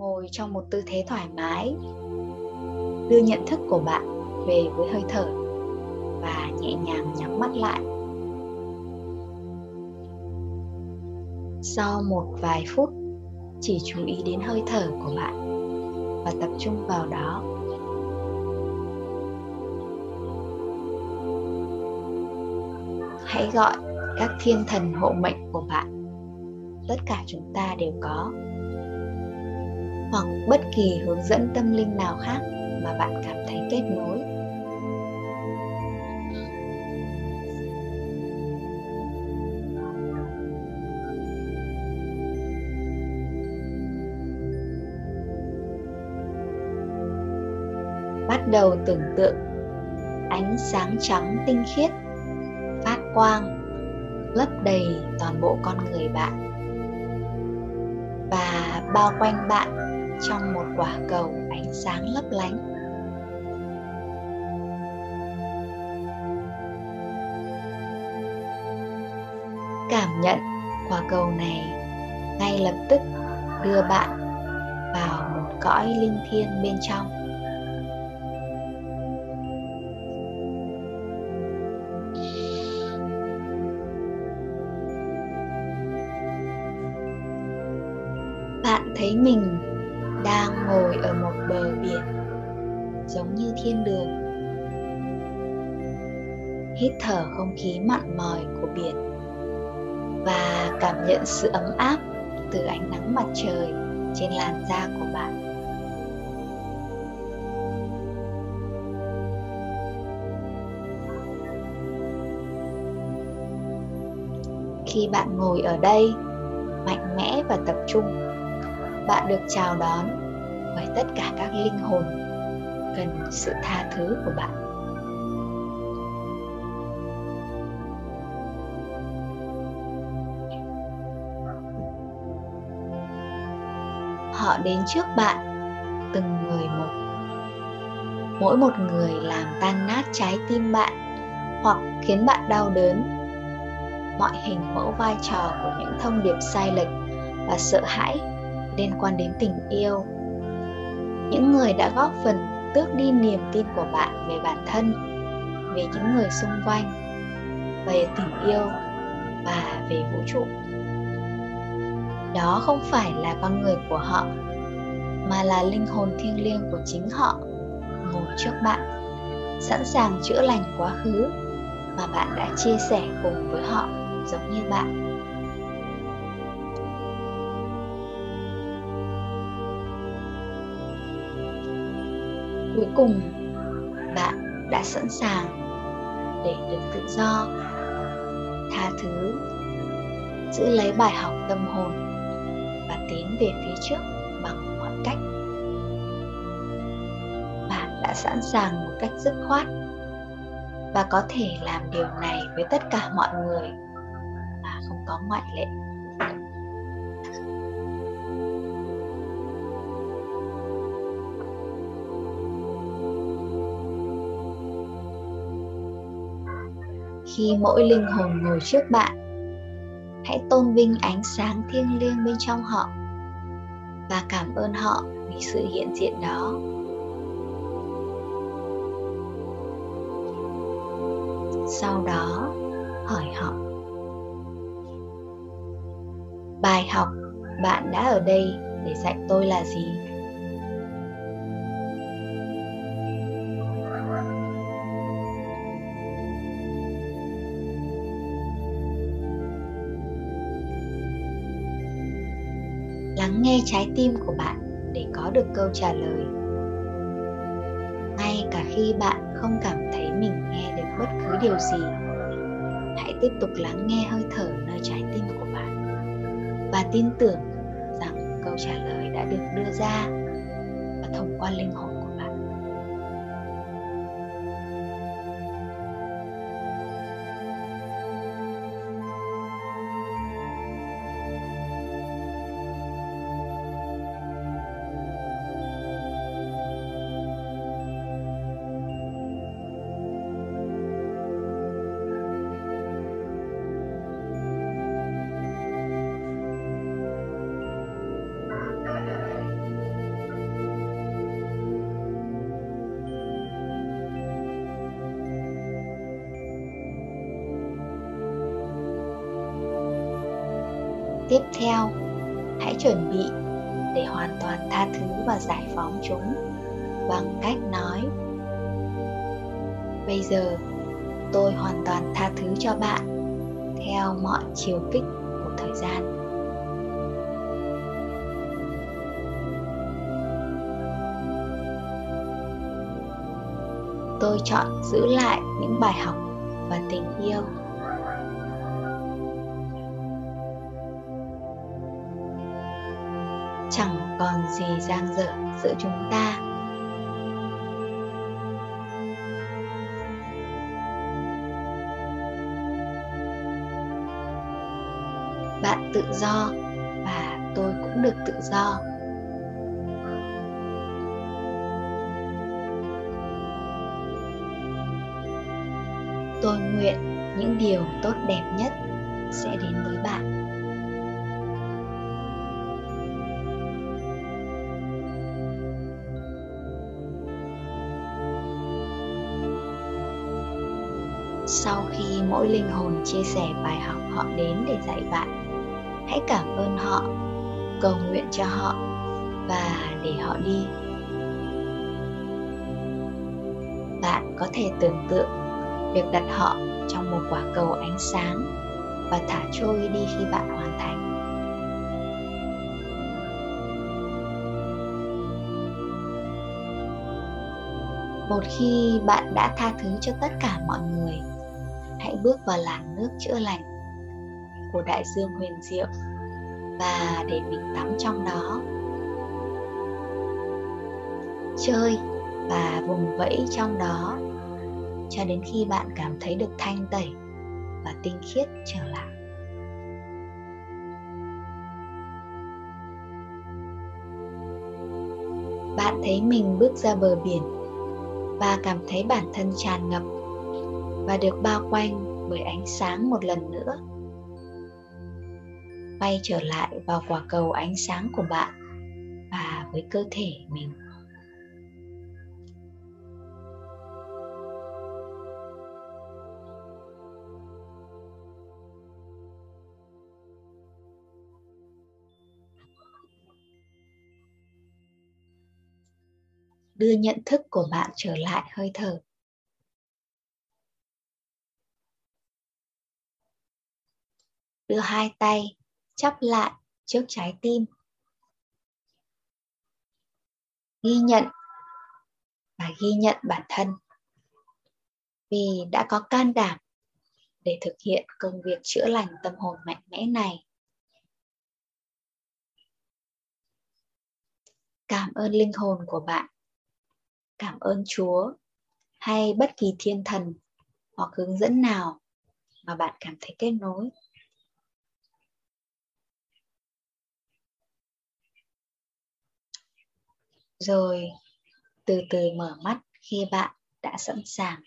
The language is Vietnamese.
ngồi trong một tư thế thoải mái, đưa nhận thức của bạn về với hơi thở và nhẹ nhàng nhắm mắt lại. Sau một vài phút, chỉ chú ý đến hơi thở của bạn và tập trung vào đó. Hãy gọi các thiên thần hộ mệnh của bạn, tất cả chúng ta đều có hoặc bất kỳ hướng dẫn tâm linh nào khác mà bạn cảm thấy kết nối. Bắt đầu tưởng tượng ánh sáng trắng tinh khiết phát quang, lấp đầy toàn bộ con người bạn và bao quanh bạn trong một quả cầu ánh sáng lấp lánh. Cảm nhận quả cầu này, ngay lập tức đưa bạn vào một cõi linh thiêng bên trong. Bạn thấy mình ngồi ở một bờ biển, giống như thiên đường. Hít thở không khí mặn mòi của biển và cảm nhận sự ấm áp từ ánh nắng mặt trời trên làn da của bạn. Khi bạn ngồi ở đây, mạnh mẽ và tập trung, bạn được chào đón với tất cả các linh hồn. Cần sự tha thứ của bạn. Họ đến trước bạn, từng người một. Mỗi một người làm tan nát trái tim bạn hoặc khiến bạn đau đớn. Mọi hình mẫu vai trò của những thông điệp sai lệch và sợ hãi liên quan đến tình yêu những người đã góp phần tước đi niềm tin của bạn về bản thân, về những người xung quanh, về tình yêu và về vũ trụ. Đó không phải là con người của họ, mà là linh hồn thiêng liêng của chính họ, ngồi trước bạn, sẵn sàng chữa lành quá khứ mà bạn đã chia sẻ cùng với họ giống như bạn. Cuối cùng, bạn đã sẵn sàng để được tự do, tha thứ, giữ lấy bài học tâm hồn và tiến về phía trước bằng mọi cách. Bạn đã sẵn sàng một cách dứt khoát và có thể làm điều này với tất cả mọi người mà không có ngoại lệ. Khi mỗi linh hồn ngồi trước bạn. Hãy tôn vinh ánh sáng thiêng liêng bên trong họ và cảm ơn họ vì sự hiện diện đó. Sau đó, hỏi họ, bài học bạn đã ở đây để dạy tôi là gì? Lắng nghe trái tim của bạn để có được câu trả lời. Ngay cả khi bạn không cảm thấy mình nghe được bất cứ điều gì, hãy tiếp tục lắng nghe hơi thở nơi trái tim của bạn và tin tưởng rằng câu trả lời đã được đưa ra và thông qua linh hồn. Tiếp theo. Hãy chuẩn bị để hoàn toàn tha thứ và giải phóng chúng bằng cách nói, bây giờ tôi hoàn toàn tha thứ cho bạn theo mọi chiều kích của thời gian. Tôi chọn giữ lại những bài học và tình yêu chẳng còn gì giang dở giữa chúng ta. Bạn tự do và tôi cũng được tự do. Tôi nguyện những điều tốt đẹp nhất sẽ đến với bạn. Sau khi mỗi linh hồn chia sẻ bài học họ đến để dạy bạn, hãy cảm ơn họ, cầu nguyện cho họ và để họ đi. Bạn có thể tưởng tượng việc đặt họ trong một quả cầu ánh sáng và thả trôi đi khi bạn hoàn thành. Một khi bạn đã tha thứ cho tất cả mọi người hãy bước vào làn nước chữa lành của đại dương huyền diệu và để mình tắm trong đó chơi và vùng vẫy trong đó cho đến khi bạn cảm thấy được thanh tẩy và tinh khiết trở lại. Bạn thấy mình bước ra bờ biển và cảm thấy bản thân tràn ngập và được bao quanh bởi ánh sáng một lần nữa. Bay trở lại vào quả cầu ánh sáng của bạn và với cơ thể mình. Đưa nhận thức của bạn trở lại hơi thở. Đưa hai tay chắp lại trước trái tim. Ghi nhận và ghi nhận bản thân vì đã có can đảm để thực hiện công việc chữa lành tâm hồn mạnh mẽ này. Cảm ơn linh hồn của bạn. Cảm ơn chúa hay bất kỳ thiên thần hoặc hướng dẫn nào mà bạn cảm thấy kết nối. Rồi từ từ mở mắt khi bạn đã sẵn sàng.